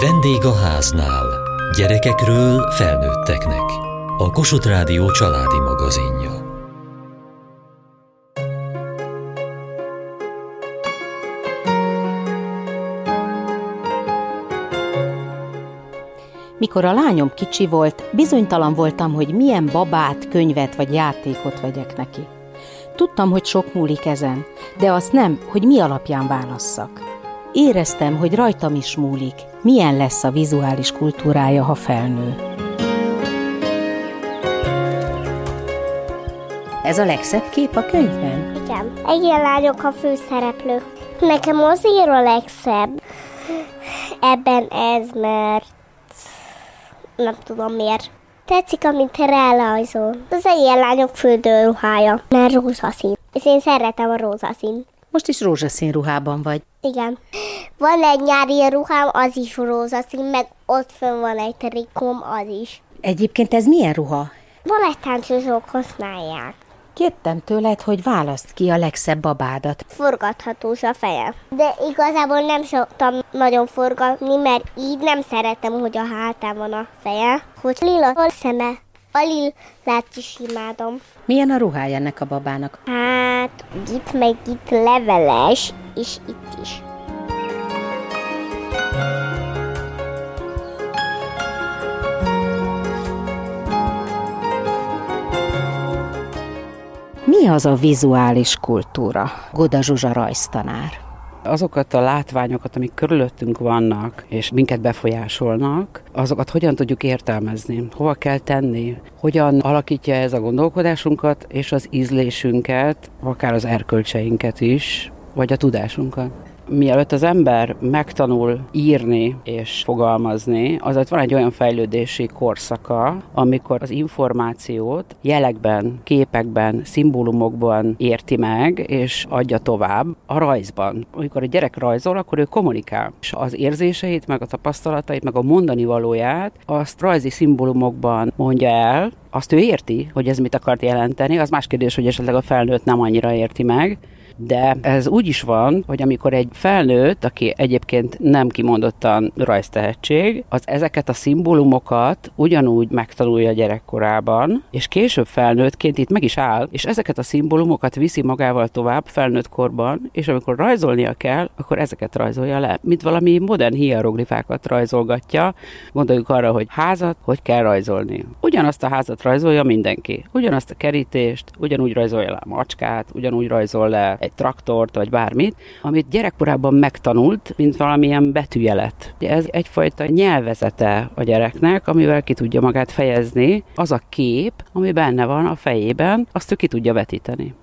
Vendég a háznál. Gyerekekről felnőtteknek. A Kossuth Rádió családi magazinja. Mikor a lányom kicsi volt, bizonytalan voltam, hogy milyen babát, könyvet vagy játékot vegyek neki. Tudtam, hogy sok múlik ezen, de azt nem, hogy mi alapján válasszak. Éreztem, hogy rajtam is múlik, milyen lesz a vizuális kultúrája, ha felnő. Ez a legszebb kép a könyvben? Igen. Egyen lányok a főszereplők. Nekem azért a legszebb ebben ez, mert nem tudom miért. Tetszik, amit rárajzol. Az ilyen lányok fürdőruhája, mert rózsaszín. És én szeretem a rózsaszín. Most is rózsaszín ruhában vagy. Igen. Van egy nyári ruhám, az is rózsaszín, meg ott fönn van egy trikóm, az is. Egyébként ez milyen ruha? Balettáncosok használják. Kértem tőled, hogy választ ki a legszebb babádat. Forgathatós a feje. De igazából nem szoktam nagyon forgatni, mert így nem szeretem, hogy a hátán van a feje. Hogy lila a szeme. A lilát is imádom. Milyen a ruhája ennek a babának? Hát itt meg itt leveles, és itt is. Mi az a vizuális kultúra? Goda Zsuzsa rajztanár. Azokat a látványokat, amik körülöttünk vannak, és minket befolyásolnak, azokat hogyan tudjuk értelmezni, hova kell tenni, hogyan alakítja ez a gondolkodásunkat és az ízlésünket, akár az erkölcseinket is, vagy a tudásunkat mielőtt az ember megtanul írni és fogalmazni, azért van egy olyan fejlődési korszaka, amikor az információt jelekben, képekben, szimbólumokban érti meg, és adja tovább a rajzban. Amikor a gyerek rajzol, akkor ő kommunikál. És az érzéseit, meg a tapasztalatait, meg a mondani valóját, azt rajzi szimbólumokban mondja el, azt ő érti, hogy ez mit akart jelenteni, az más kérdés, hogy esetleg a felnőtt nem annyira érti meg, de ez úgy is van, hogy amikor egy felnőtt, aki egyébként nem kimondottan rajztehetség, az ezeket a szimbólumokat ugyanúgy megtanulja gyerekkorában, és később felnőttként itt meg is áll, és ezeket a szimbólumokat viszi magával tovább felnőtt korban, és amikor rajzolnia kell, akkor ezeket rajzolja le. Mint valami modern hieroglifákat rajzolgatja, gondoljuk arra, hogy házat hogy kell rajzolni. Ugyanazt a házat rajzolja mindenki. Ugyanazt a kerítést, ugyanúgy rajzolja le a macskát, ugyanúgy rajzol le egy traktort, vagy bármit, amit gyerekkorában megtanult, mint valamilyen betűjelet. Ez egyfajta nyelvezete a gyereknek, amivel ki tudja magát fejezni. Az a kép, ami benne van a fejében, azt ő ki tudja vetíteni.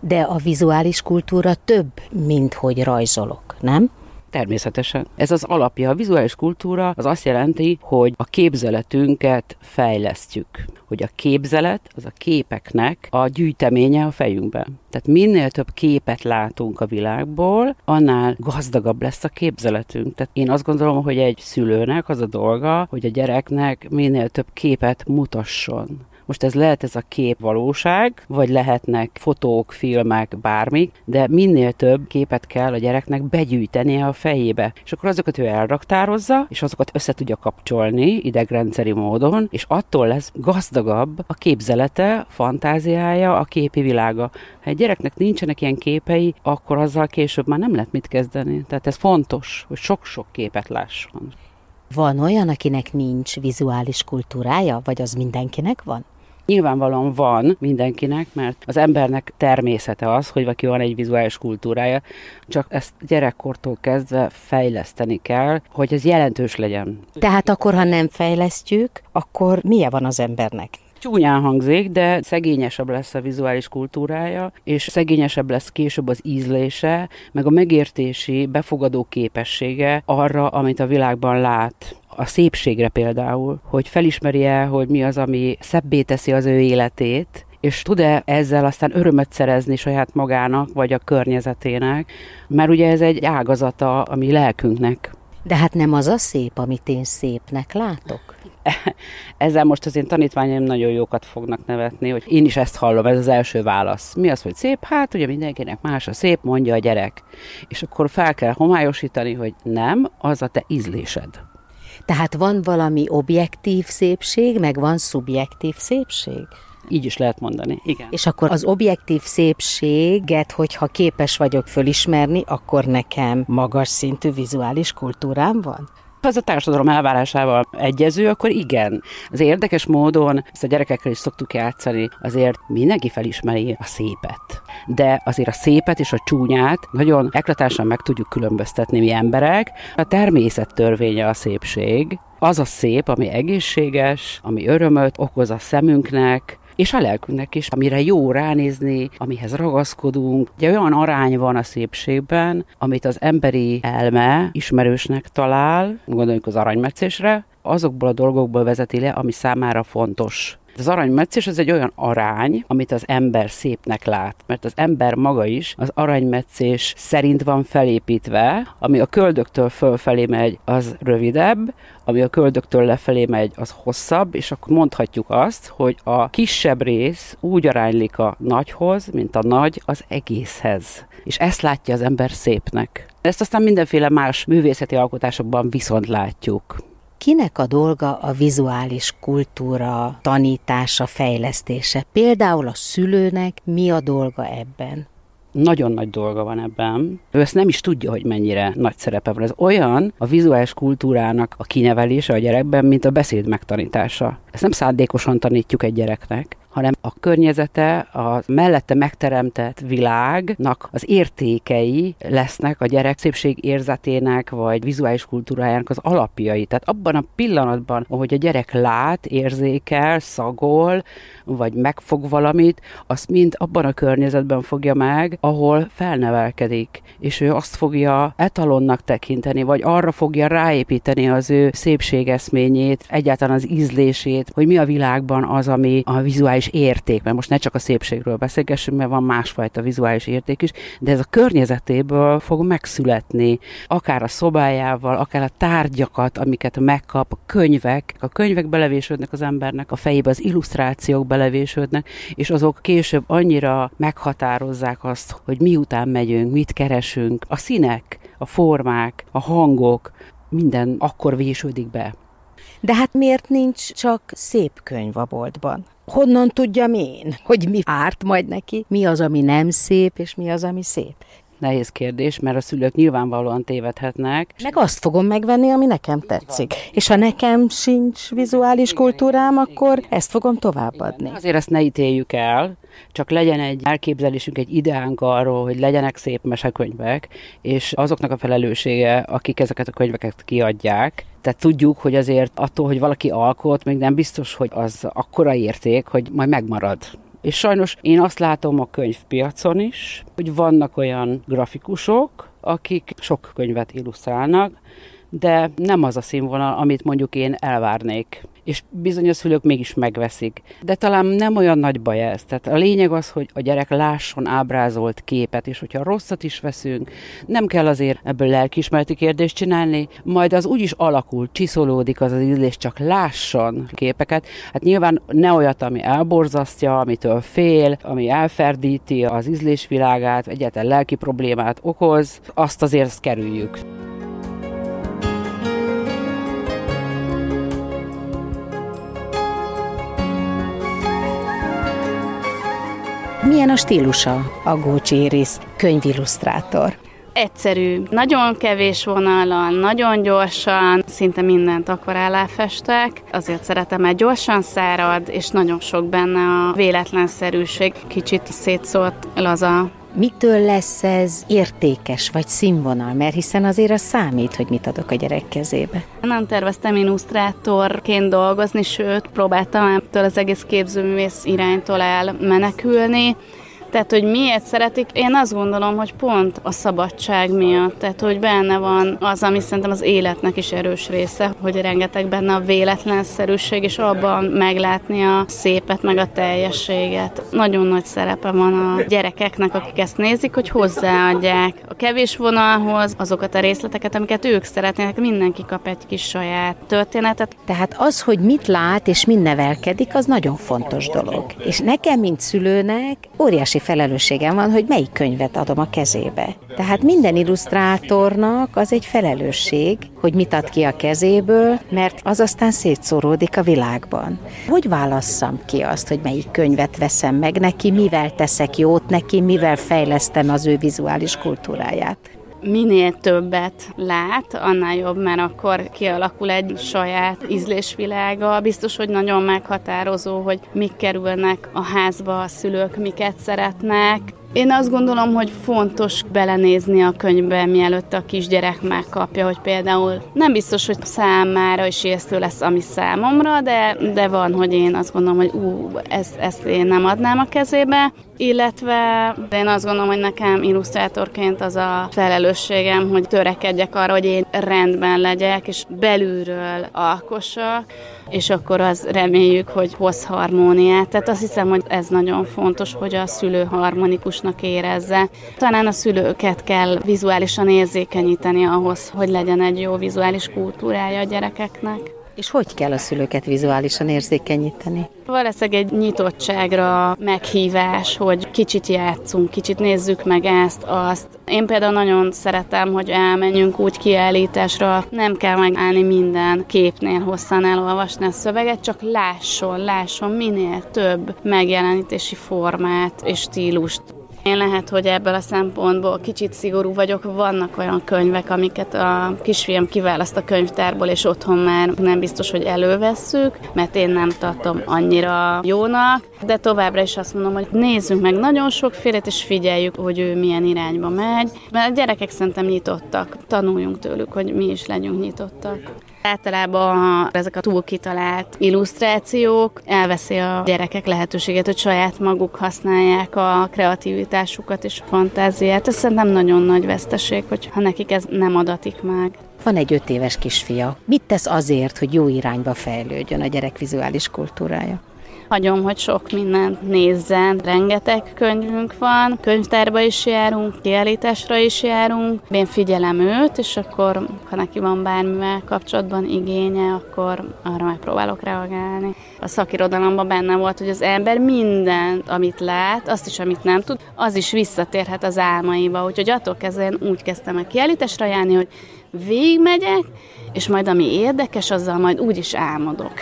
De a vizuális kultúra több, mint hogy rajzolok, nem? Természetesen. Ez az alapja. A vizuális kultúra az azt jelenti, hogy a képzeletünket fejlesztjük. Hogy a képzelet az a képeknek a gyűjteménye a fejünkben. Tehát minél több képet látunk a világból, annál gazdagabb lesz a képzeletünk. Tehát én azt gondolom, hogy egy szülőnek az a dolga, hogy a gyereknek minél több képet mutasson most ez lehet ez a kép valóság, vagy lehetnek fotók, filmek, bármi, de minél több képet kell a gyereknek begyűjtenie a fejébe. És akkor azokat ő elraktározza, és azokat össze tudja kapcsolni idegrendszeri módon, és attól lesz gazdagabb a képzelete, fantáziája, a képi világa. Ha egy gyereknek nincsenek ilyen képei, akkor azzal később már nem lehet mit kezdeni. Tehát ez fontos, hogy sok-sok képet lásson. Van olyan, akinek nincs vizuális kultúrája, vagy az mindenkinek van? Nyilvánvalóan van mindenkinek, mert az embernek természete az, hogy valaki van egy vizuális kultúrája, csak ezt gyerekkortól kezdve fejleszteni kell, hogy ez jelentős legyen. Tehát akkor, ha nem fejlesztjük, akkor milyen van az embernek? Csúnyán hangzik, de szegényesebb lesz a vizuális kultúrája, és szegényesebb lesz később az ízlése, meg a megértési, befogadó képessége arra, amit a világban lát a szépségre például, hogy felismeri-e, hogy mi az, ami szebbé teszi az ő életét, és tud-e ezzel aztán örömöt szerezni saját magának, vagy a környezetének, mert ugye ez egy ágazata a mi lelkünknek. De hát nem az a szép, amit én szépnek látok? Ezzel most az én tanítványaim nagyon jókat fognak nevetni, hogy én is ezt hallom, ez az első válasz. Mi az, hogy szép? Hát ugye mindenkinek más a szép, mondja a gyerek. És akkor fel kell homályosítani, hogy nem, az a te ízlésed. Tehát van valami objektív szépség, meg van szubjektív szépség? Így is lehet mondani, igen. És akkor az objektív szépséget, hogyha képes vagyok fölismerni, akkor nekem magas szintű vizuális kultúrám van? Ha ez a társadalom elvárásával egyező, akkor igen. Az érdekes módon, ezt a gyerekekkel is szoktuk játszani, azért mindenki felismeri a szépet. De azért a szépet és a csúnyát nagyon eklatásan meg tudjuk különböztetni mi emberek. A természet törvénye a szépség, az a szép, ami egészséges, ami örömöt okoz a szemünknek, és a lelkünknek is, amire jó ránézni, amihez ragaszkodunk. Ugye olyan arány van a szépségben, amit az emberi elme ismerősnek talál, gondoljuk az aranymetszésre, azokból a dolgokból vezeti le, ami számára fontos. Az aranymetszés az egy olyan arány, amit az ember szépnek lát, mert az ember maga is az aranymetszés szerint van felépítve, ami a köldöktől fölfelé megy, az rövidebb, ami a köldöktől lefelé megy, az hosszabb, és akkor mondhatjuk azt, hogy a kisebb rész úgy aránylik a nagyhoz, mint a nagy az egészhez. És ezt látja az ember szépnek. Ezt aztán mindenféle más művészeti alkotásokban viszont látjuk. Kinek a dolga a vizuális kultúra tanítása, fejlesztése? Például a szülőnek mi a dolga ebben? nagyon nagy dolga van ebben. Ő ezt nem is tudja, hogy mennyire nagy szerepe van. Ez olyan a vizuális kultúrának a kinevelése a gyerekben, mint a beszéd megtanítása. Ezt nem szándékosan tanítjuk egy gyereknek, hanem a környezete, a mellette megteremtett világnak az értékei lesznek a gyerek szépség érzetének, vagy vizuális kultúrájának az alapjai. Tehát abban a pillanatban, ahogy a gyerek lát, érzékel, szagol, vagy megfog valamit, azt mind abban a környezetben fogja meg, ahol felnevelkedik, és ő azt fogja etalonnak tekinteni, vagy arra fogja ráépíteni az ő szépségeszményét, egyáltalán az ízlését, hogy mi a világban az, ami a vizuális érték, mert most ne csak a szépségről beszélgessünk, mert van másfajta vizuális érték is, de ez a környezetéből fog megszületni, akár a szobájával, akár a tárgyakat, amiket megkap, a könyvek, a könyvek belevésődnek az embernek a fejébe, az illusztrációk belevésődnek, és azok később annyira meghatározzák azt, hogy miután megyünk, mit keresünk, a színek, a formák, a hangok, minden akkor vésődik be. De hát miért nincs csak szép könyv a boltban? Honnan tudjam én, hogy mi árt majd neki, mi az, ami nem szép, és mi az, ami szép? nehéz kérdés, mert a szülők nyilvánvalóan tévedhetnek. Meg azt fogom megvenni, ami nekem tetszik. És ha nekem sincs vizuális kultúrám, akkor ezt fogom továbbadni. Azért ezt ne ítéljük el, csak legyen egy elképzelésünk, egy ideánk arról, hogy legyenek szép mesekönyvek, és azoknak a felelőssége, akik ezeket a könyveket kiadják, tehát tudjuk, hogy azért attól, hogy valaki alkot, még nem biztos, hogy az akkora érték, hogy majd megmarad. És sajnos én azt látom a könyvpiacon is, hogy vannak olyan grafikusok, akik sok könyvet illusztrálnak, de nem az a színvonal, amit mondjuk én elvárnék és bizonyos szülők mégis megveszik. De talán nem olyan nagy baj ez. Tehát a lényeg az, hogy a gyerek lásson ábrázolt képet, és hogyha rosszat is veszünk, nem kell azért ebből lelkismereti kérdést csinálni, majd az úgy is alakul, csiszolódik az az ízlés, csak lásson képeket. Hát nyilván ne olyat, ami elborzasztja, amitől fél, ami elferdíti az ízlésvilágát, egyáltalán lelki problémát okoz, azt azért kerüljük. Milyen a stílusa a Gócsi Iris könyvillusztrátor? Egyszerű, nagyon kevés vonalan, nagyon gyorsan, szinte mindent akvarellá festek. Azért szeretem, mert gyorsan szárad, és nagyon sok benne a véletlenszerűség, kicsit szétszólt laza Mitől lesz ez értékes vagy színvonal? Mert hiszen azért az számít, hogy mit adok a gyerek kezébe. Nem terveztem illusztrátorként dolgozni, sőt, próbáltam ettől az egész képzőművész iránytól elmenekülni. Tehát, hogy miért szeretik, én azt gondolom, hogy pont a szabadság miatt, tehát, hogy benne van az, ami szerintem az életnek is erős része, hogy rengeteg benne a véletlenszerűség, és abban meglátni a szépet, meg a teljességet. Nagyon nagy szerepe van a gyerekeknek, akik ezt nézik, hogy hozzáadják a kevés vonalhoz azokat a részleteket, amiket ők szeretnének, mindenki kap egy kis saját történetet. Tehát az, hogy mit lát és mind nevelkedik, az nagyon fontos dolog. És nekem, mint szülőnek, óriási felelősségem van, hogy melyik könyvet adom a kezébe. Tehát minden illusztrátornak az egy felelősség, hogy mit ad ki a kezéből, mert az aztán szétszóródik a világban. Hogy válasszam ki azt, hogy melyik könyvet veszem meg neki, mivel teszek jót neki, mivel fejlesztem az ő vizuális kultúráját? Minél többet lát, annál jobb, mert akkor kialakul egy saját ízlésvilága. Biztos, hogy nagyon meghatározó, hogy mik kerülnek a házba, a szülők miket szeretnek, én azt gondolom, hogy fontos belenézni a könyvbe, mielőtt a kisgyerek megkapja, hogy például nem biztos, hogy számára is ijesztő lesz, ami számomra, de, de van, hogy én azt gondolom, hogy ú, ezt, ezt én nem adnám a kezébe, illetve én azt gondolom, hogy nekem illusztrátorként az a felelősségem, hogy törekedjek arra, hogy én rendben legyek, és belülről alkossak, és akkor az reméljük, hogy hoz harmóniát. Tehát azt hiszem, hogy ez nagyon fontos, hogy a szülő harmonikusnak érezze. Talán a szülőket kell vizuálisan érzékenyíteni ahhoz, hogy legyen egy jó vizuális kultúrája a gyerekeknek. És hogy kell a szülőket vizuálisan érzékenyíteni? Valószínűleg egy nyitottságra meghívás, hogy kicsit játszunk, kicsit nézzük meg ezt, azt. Én például nagyon szeretem, hogy elmenjünk úgy kiállításra, nem kell megállni minden képnél hosszan elolvasni a szöveget, csak lásson, lásson minél több megjelenítési formát és stílust. Én lehet, hogy ebből a szempontból kicsit szigorú vagyok. Vannak olyan könyvek, amiket a kisfiam kiválaszt a könyvtárból, és otthon már nem biztos, hogy elővesszük, mert én nem tartom annyira jónak, de továbbra is azt mondom, hogy nézzünk meg nagyon sokfélét, és figyeljük, hogy ő milyen irányba megy, mert a gyerekek szerintem nyitottak, tanuljunk tőlük, hogy mi is legyünk nyitottak. Általában ezek a túl kitalált illusztrációk elveszi a gyerekek lehetőséget, hogy saját maguk használják a kreativitásukat és a fantáziát. Ez szerintem nagyon nagy veszteség, hogyha nekik ez nem adatik meg. Van egy öt éves kisfia. Mit tesz azért, hogy jó irányba fejlődjön a gyerek vizuális kultúrája? Hagyom, hogy sok mindent nézzen. Rengeteg könyvünk van, könyvtárba is járunk, kiállításra is járunk. Én figyelem őt, és akkor, ha neki van bármivel kapcsolatban igénye, akkor arra megpróbálok reagálni. A szakirodalomban benne volt, hogy az ember mindent, amit lát, azt is, amit nem tud, az is visszatérhet az álmaiba. Úgyhogy attól kezdve én úgy kezdtem el kiállításra járni, hogy végigmegyek, és majd ami érdekes, azzal majd úgy is álmodok.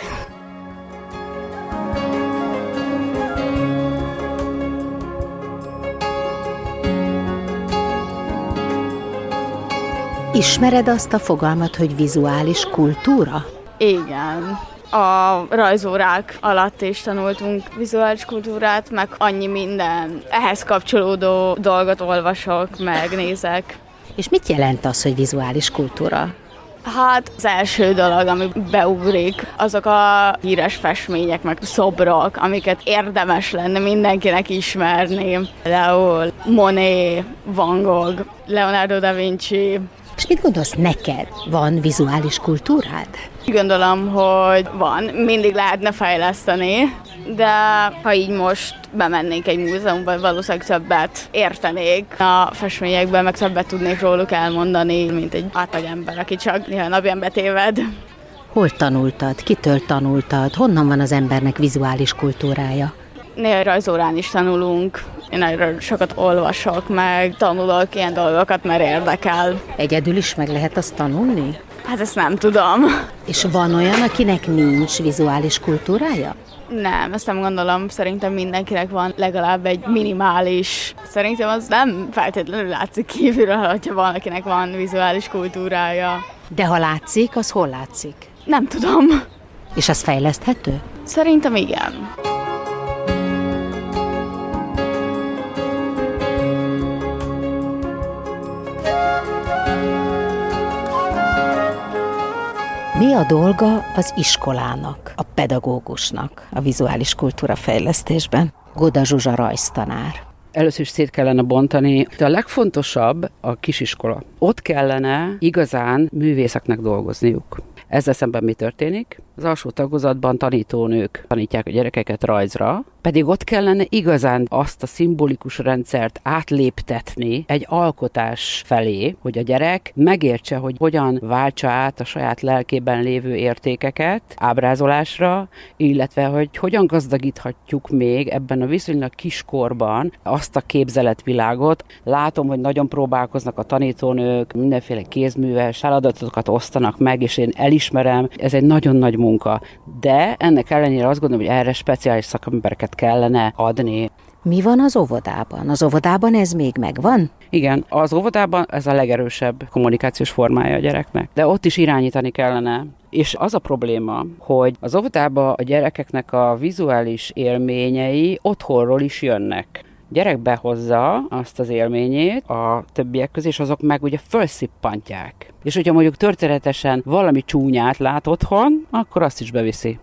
Ismered azt a fogalmat, hogy vizuális kultúra? Igen. A rajzórák alatt is tanultunk vizuális kultúrát, meg annyi minden ehhez kapcsolódó dolgot olvasok, megnézek. És mit jelent az, hogy vizuális kultúra? Hát az első dolog, ami beugrik, azok a híres festmények, meg szobrok, amiket érdemes lenne mindenkinek ismerni. Például Monet, Van Gogh, Leonardo da Vinci, és mit gondolsz, neked van vizuális kultúrád? Gondolom, hogy van, mindig lehetne fejleszteni, de ha így most bemennék egy múzeumba, valószínűleg többet értenék a festményekben, meg többet tudnék róluk elmondani, mint egy átlagember, aki csak néha napján betéved. Hol tanultad? Kitől tanultad? Honnan van az embernek vizuális kultúrája? Néha rajzórán is tanulunk, én erről sokat olvasok, meg tanulok ilyen dolgokat, mert érdekel. Egyedül is meg lehet azt tanulni? Hát ezt nem tudom. És van olyan, akinek nincs vizuális kultúrája? Nem, ezt nem gondolom. Szerintem mindenkinek van legalább egy minimális. Szerintem az nem feltétlenül látszik kívülről, hogyha valakinek van vizuális kultúrája. De ha látszik, az hol látszik? Nem tudom. És az fejleszthető? Szerintem igen. Mi a dolga az iskolának, a pedagógusnak a vizuális kultúra fejlesztésben? Goda Zsuzsa rajztanár. Először is szét kellene bontani, de a legfontosabb a kisiskola. Ott kellene igazán művészeknek dolgozniuk. Ezzel szemben mi történik? Az alsó tagozatban tanítónők tanítják a gyerekeket rajzra, Pedig ott kellene igazán azt a szimbolikus rendszert átléptetni egy alkotás felé, hogy a gyerek megértse, hogy hogyan váltsa át a saját lelkében lévő értékeket ábrázolásra, illetve hogy hogyan gazdagíthatjuk még ebben a viszonylag kiskorban azt a képzeletvilágot. Látom, hogy nagyon próbálkoznak a tanítónők, mindenféle kézműves feladatokat osztanak meg, és én elismerem, ez egy nagyon nagy munka. De ennek ellenére azt gondolom, hogy erre speciális szakembereket kellene adni. Mi van az óvodában? Az óvodában ez még megvan? Igen, az óvodában ez a legerősebb kommunikációs formája a gyereknek, de ott is irányítani kellene. És az a probléma, hogy az óvodában a gyerekeknek a vizuális élményei otthonról is jönnek gyerek behozza azt az élményét a többiek közé, és azok meg ugye felszippantják. És hogyha mondjuk történetesen valami csúnyát lát otthon, akkor azt is beviszi.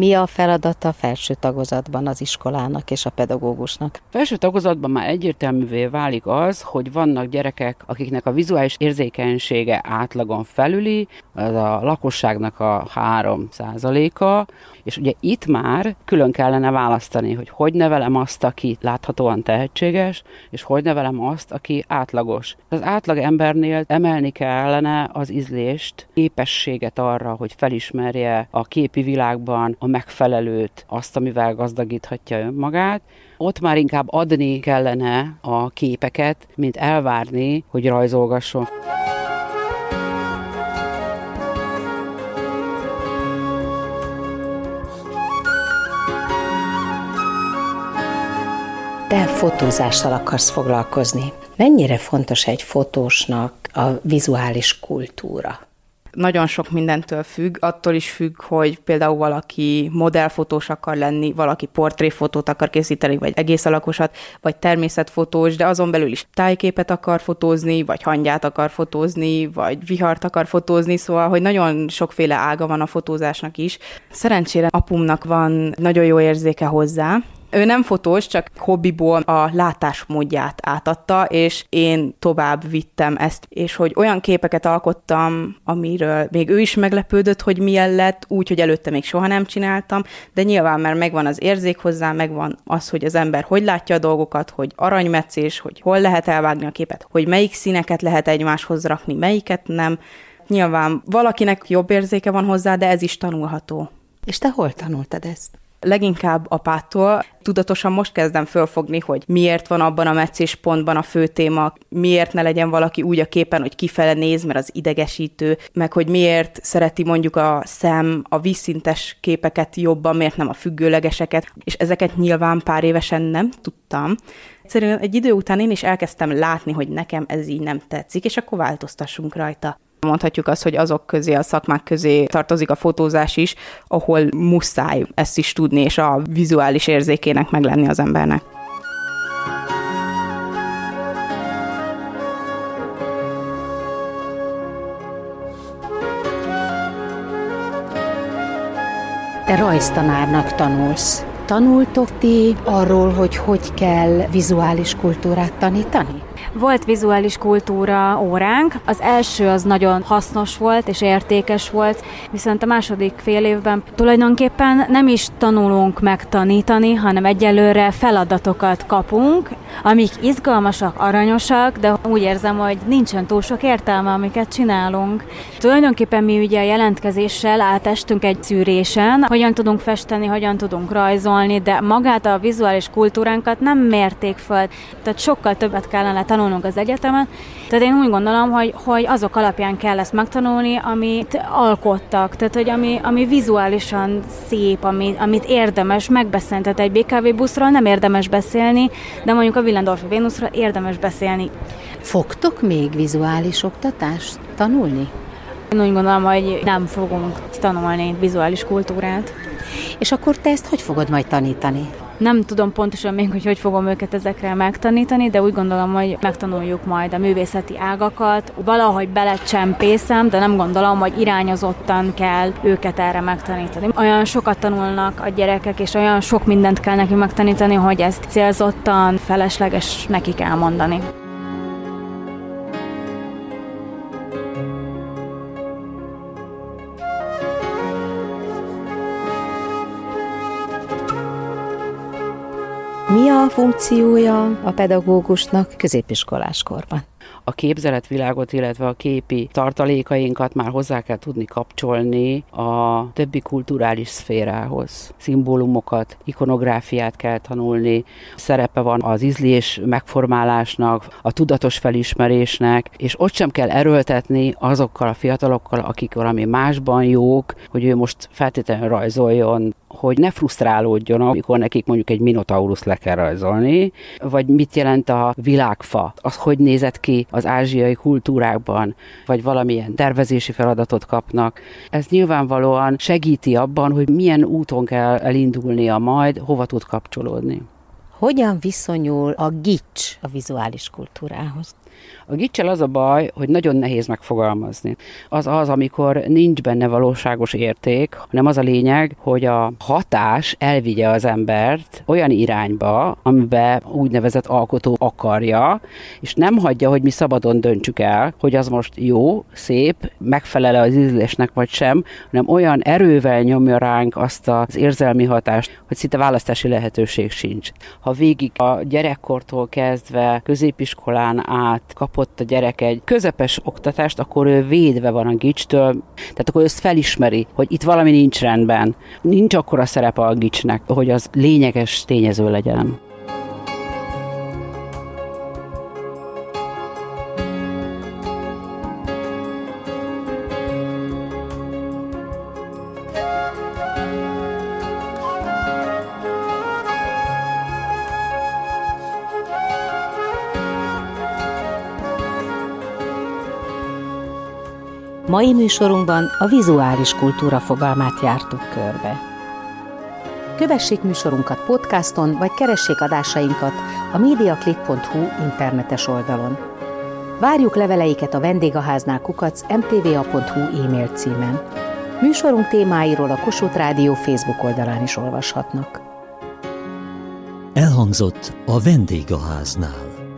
Mi a feladata a felső tagozatban az iskolának és a pedagógusnak? Felső tagozatban már egyértelművé válik az, hogy vannak gyerekek, akiknek a vizuális érzékenysége átlagon felüli, az a lakosságnak a 3% a és ugye itt már külön kellene választani, hogy hogy nevelem azt, aki láthatóan tehetséges, és hogy nevelem azt, aki átlagos. Az átlag embernél emelni kellene az ízlést, képességet arra, hogy felismerje a képi világban a megfelelőt, azt, amivel gazdagíthatja önmagát, ott már inkább adni kellene a képeket, mint elvárni, hogy rajzolgasson. Te fotózással akarsz foglalkozni. Mennyire fontos egy fotósnak a vizuális kultúra? Nagyon sok mindentől függ, attól is függ, hogy például valaki modellfotós akar lenni, valaki portréfotót akar készíteni, vagy egész alakosat, vagy természetfotós, de azon belül is tájképet akar fotózni, vagy hangyát akar fotózni, vagy vihart akar fotózni, szóval, hogy nagyon sokféle ága van a fotózásnak is. Szerencsére apumnak van nagyon jó érzéke hozzá, ő nem fotós, csak hobbiból a látásmódját átadta, és én tovább vittem ezt, és hogy olyan képeket alkottam, amiről még ő is meglepődött, hogy milyen lett, úgy, hogy előtte még soha nem csináltam, de nyilván, mert megvan az érzék hozzá, megvan az, hogy az ember hogy látja a dolgokat, hogy aranymetszés, hogy hol lehet elvágni a képet, hogy melyik színeket lehet egymáshoz rakni, melyiket nem. Nyilván valakinek jobb érzéke van hozzá, de ez is tanulható. És te hol tanultad ezt? Leginkább apától. Tudatosan most kezdem fölfogni, hogy miért van abban a pontban a fő téma, miért ne legyen valaki úgy a képen, hogy kifele néz, mert az idegesítő, meg hogy miért szereti mondjuk a szem a vízszintes képeket jobban, miért nem a függőlegeseket, és ezeket nyilván pár évesen nem tudtam. Egyszerűen egy idő után én is elkezdtem látni, hogy nekem ez így nem tetszik, és akkor változtassunk rajta. Mondhatjuk azt, hogy azok közé, a szakmák közé tartozik a fotózás is, ahol muszáj ezt is tudni, és a vizuális érzékének meglenni az embernek. Te rajztanárnak tanulsz. Tanultok ti arról, hogy hogy kell vizuális kultúrát tanítani? Volt vizuális kultúra óránk, az első az nagyon hasznos volt és értékes volt, viszont a második fél évben tulajdonképpen nem is tanulunk megtanítani, hanem egyelőre feladatokat kapunk, amik izgalmasak, aranyosak, de úgy érzem, hogy nincsen túl sok értelme, amiket csinálunk. Tulajdonképpen mi ugye a jelentkezéssel átestünk egy szűrésen, hogyan tudunk festeni, hogyan tudunk rajzolni, de magát a vizuális kultúránkat nem mérték föl, tehát sokkal többet kellene tanulnunk az egyetemen. Tehát én úgy gondolom, hogy, hogy azok alapján kell ezt megtanulni, amit alkottak, tehát hogy ami, ami vizuálisan szép, ami, amit érdemes megbeszélni. Tehát egy BKV buszról nem érdemes beszélni, de mondjuk a Willendorf Vénuszra érdemes beszélni. Fogtok még vizuális oktatást tanulni? Én úgy gondolom, hogy nem fogunk tanulni vizuális kultúrát. És akkor te ezt hogy fogod majd tanítani? Nem tudom pontosan még, hogy hogy fogom őket ezekre megtanítani, de úgy gondolom, hogy megtanuljuk majd a művészeti ágakat. Valahogy belecsempészem, de nem gondolom, hogy irányozottan kell őket erre megtanítani. Olyan sokat tanulnak a gyerekek, és olyan sok mindent kell nekik megtanítani, hogy ezt célzottan, felesleges nekik elmondani. Funkciója a pedagógusnak középiskoláskorban? A képzeletvilágot, illetve a képi tartalékainkat már hozzá kell tudni kapcsolni a többi kulturális szférához. Szimbólumokat, ikonográfiát kell tanulni, szerepe van az ízlés megformálásnak, a tudatos felismerésnek, és ott sem kell erőltetni azokkal a fiatalokkal, akik valami másban jók, hogy ő most feltétlenül rajzoljon hogy ne frusztrálódjon, amikor nekik mondjuk egy minotaurus le kell rajzolni, vagy mit jelent a világfa, az hogy nézett ki az ázsiai kultúrákban, vagy valamilyen tervezési feladatot kapnak. Ez nyilvánvalóan segíti abban, hogy milyen úton kell elindulnia majd, hova tud kapcsolódni. Hogyan viszonyul a gics a vizuális kultúrához? A gicsel az a baj, hogy nagyon nehéz megfogalmazni. Az az, amikor nincs benne valóságos érték, hanem az a lényeg, hogy a hatás elvigye az embert olyan irányba, amiben úgynevezett alkotó akarja, és nem hagyja, hogy mi szabadon döntsük el, hogy az most jó, szép, megfelele az ízlésnek vagy sem, hanem olyan erővel nyomja ránk azt az érzelmi hatást, hogy szinte választási lehetőség sincs. Ha végig a gyerekkortól kezdve középiskolán át kapott a gyerek egy közepes oktatást, akkor ő védve van a gicstől, tehát akkor ezt felismeri, hogy itt valami nincs rendben. Nincs akkora szerepe a gicsnek, hogy az lényeges tényező legyen. Mai műsorunkban a vizuális kultúra fogalmát jártuk körbe. Kövessék műsorunkat podcaston, vagy keressék adásainkat a mediaclick.hu internetes oldalon. Várjuk leveleiket a vendégháznál kukac mtva.hu e-mail címen. Műsorunk témáiról a Kossuth Rádió Facebook oldalán is olvashatnak. Elhangzott a vendégháznál.